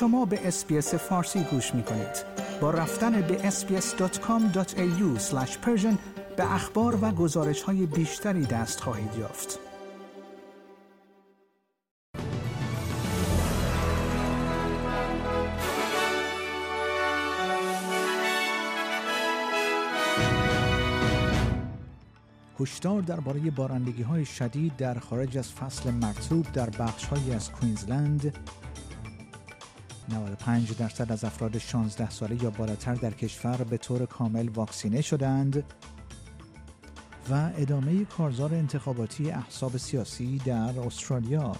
شما به اسپیس فارسی گوش می کنید. با رفتن به sbs.com.au به اخبار و گزارش های بیشتری دست خواهید یافت. هشدار درباره بارندگی های شدید در خارج از فصل مرتوب در بخش های از کوینزلند 95 درصد از افراد 16 ساله یا بالاتر در کشور به طور کامل واکسینه شدند و ادامه کارزار انتخاباتی احزاب سیاسی در استرالیا.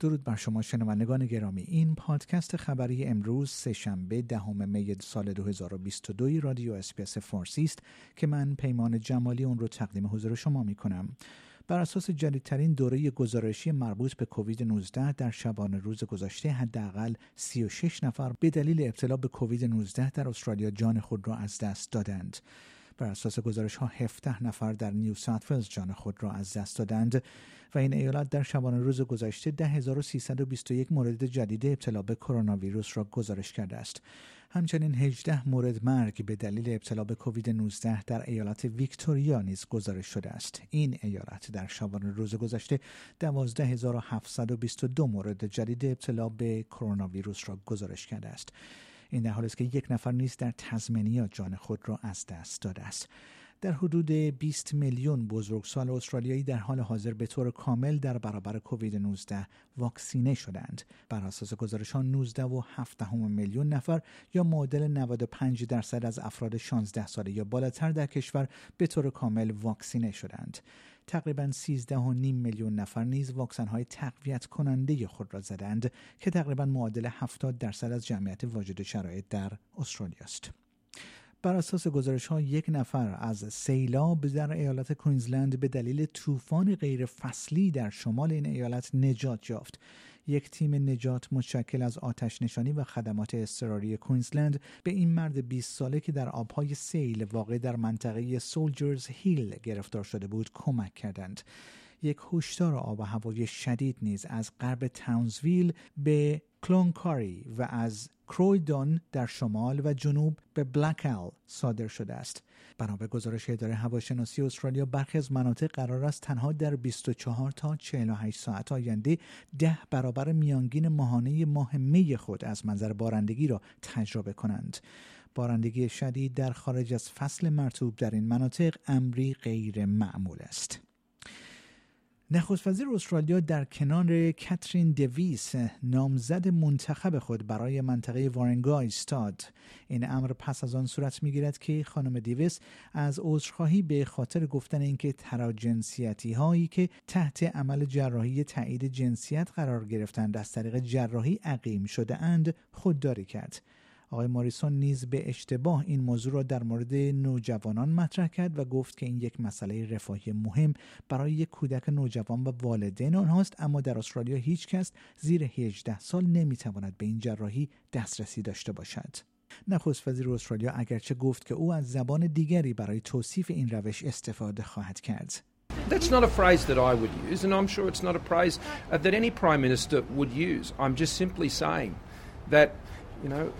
درود بر شما شنوندگان گرامی. این پادکست خبری امروز سهشنبه دهم می سال 2022 رادیو اسپیس فارسی است که من پیمان جمالی اون رو تقدیم حضور شما می کنم. بر اساس جدیدترین دوره گزارشی مربوط به کووید 19 در شبانه روز گذشته حداقل 36 نفر به دلیل ابتلا به کووید 19 در استرالیا جان خود را از دست دادند. بر اساس گزارش ها 17 نفر در نیو ساوت جان خود را از دست دادند و این ایالت در شبانه روز گذشته 10321 مورد جدید ابتلا به کرونا ویروس را گزارش کرده است. همچنین 18 مورد مرگ به دلیل ابتلا به کووید 19 در ایالت ویکتوریا نیز گزارش شده است. این ایالت در شبانه روز گذشته 12722 مورد جدید ابتلا به کرونا ویروس را گزارش کرده است. این در حالی است که یک نفر نیز در تزمنیا جان خود را از دست داده است. در حدود 20 میلیون بزرگسال استرالیایی در حال حاضر به طور کامل در برابر کووید 19 واکسینه شدند. بر اساس گزارش ها 19 و 7 میلیون نفر یا معادل 95 درصد از افراد 16 ساله یا بالاتر در کشور به طور کامل واکسینه شدند. تقریبا 13 میلیون نفر نیز واکسن های تقویت کننده خود را زدند که تقریبا معادل 70 درصد از جمعیت واجد شرایط در استرالیا است. بر اساس گزارش ها یک نفر از سیلاب در ایالت کوینزلند به دلیل طوفان غیر فصلی در شمال این ایالت نجات یافت. یک تیم نجات متشکل از آتش نشانی و خدمات اضطراری کوینزلند به این مرد 20 ساله که در آبهای سیل واقع در منطقه سولجرز هیل گرفتار شده بود کمک کردند. یک هشدار آب و هوای شدید نیز از غرب تاونزویل به کلونکاری و از کرویدون در شمال و جنوب به بلکل صادر شده است. بنا به گزارش اداره هواشناسی استرالیا برخی از مناطق قرار است تنها در 24 تا 48 ساعت آینده ده برابر میانگین ماهانه ماه می خود از منظر بارندگی را تجربه کنند. بارندگی شدید در خارج از فصل مرتوب در این مناطق امری غیر معمول است. نخست وزیر استرالیا در کنار کاترین دویس نامزد منتخب خود برای منطقه وارنگا ایستاد این امر پس از آن صورت می‌گیرد که خانم دیویس از عذرخواهی به خاطر گفتن اینکه تراجنسیتی هایی که تحت عمل جراحی تایید جنسیت قرار گرفتند از طریق جراحی عقیم شده اند خودداری کرد. آقای ماریسون نیز به اشتباه این موضوع را در مورد نوجوانان مطرح کرد و گفت که این یک مسئله رفاهی مهم برای یک کودک نوجوان و والدین آنهاست اما در استرالیا هیچ کس زیر 18 سال نمی‌تواند به این جراحی دسترسی داشته باشد. نخست وزیر استرالیا اگرچه گفت که او از زبان دیگری برای توصیف این روش استفاده خواهد کرد. That's not a phrase that I would use, and I'm sure it's not a phrase that any Prime Minister would use. I'm just simply saying that, you know,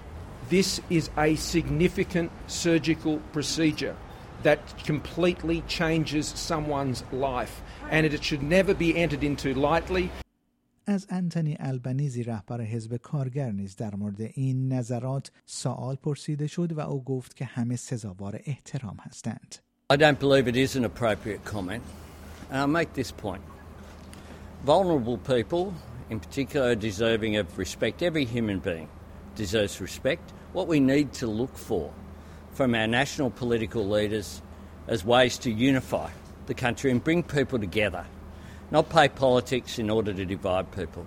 This is a significant surgical procedure that completely changes someone's life and it should never be entered into lightly. از انتونی البنیزی رهبر حزب کارگر نیز در مورد این نظرات سوال پرسیده شد و او گفت که همه سزاوار احترام هستند. I don't believe it is an appropriate comment. And I'll make this point. Vulnerable people in particular are deserving of respect. Every human being deserves respect. what we need to look for from our national political leaders as ways to unify the country and bring people together, not play politics in order to divide people.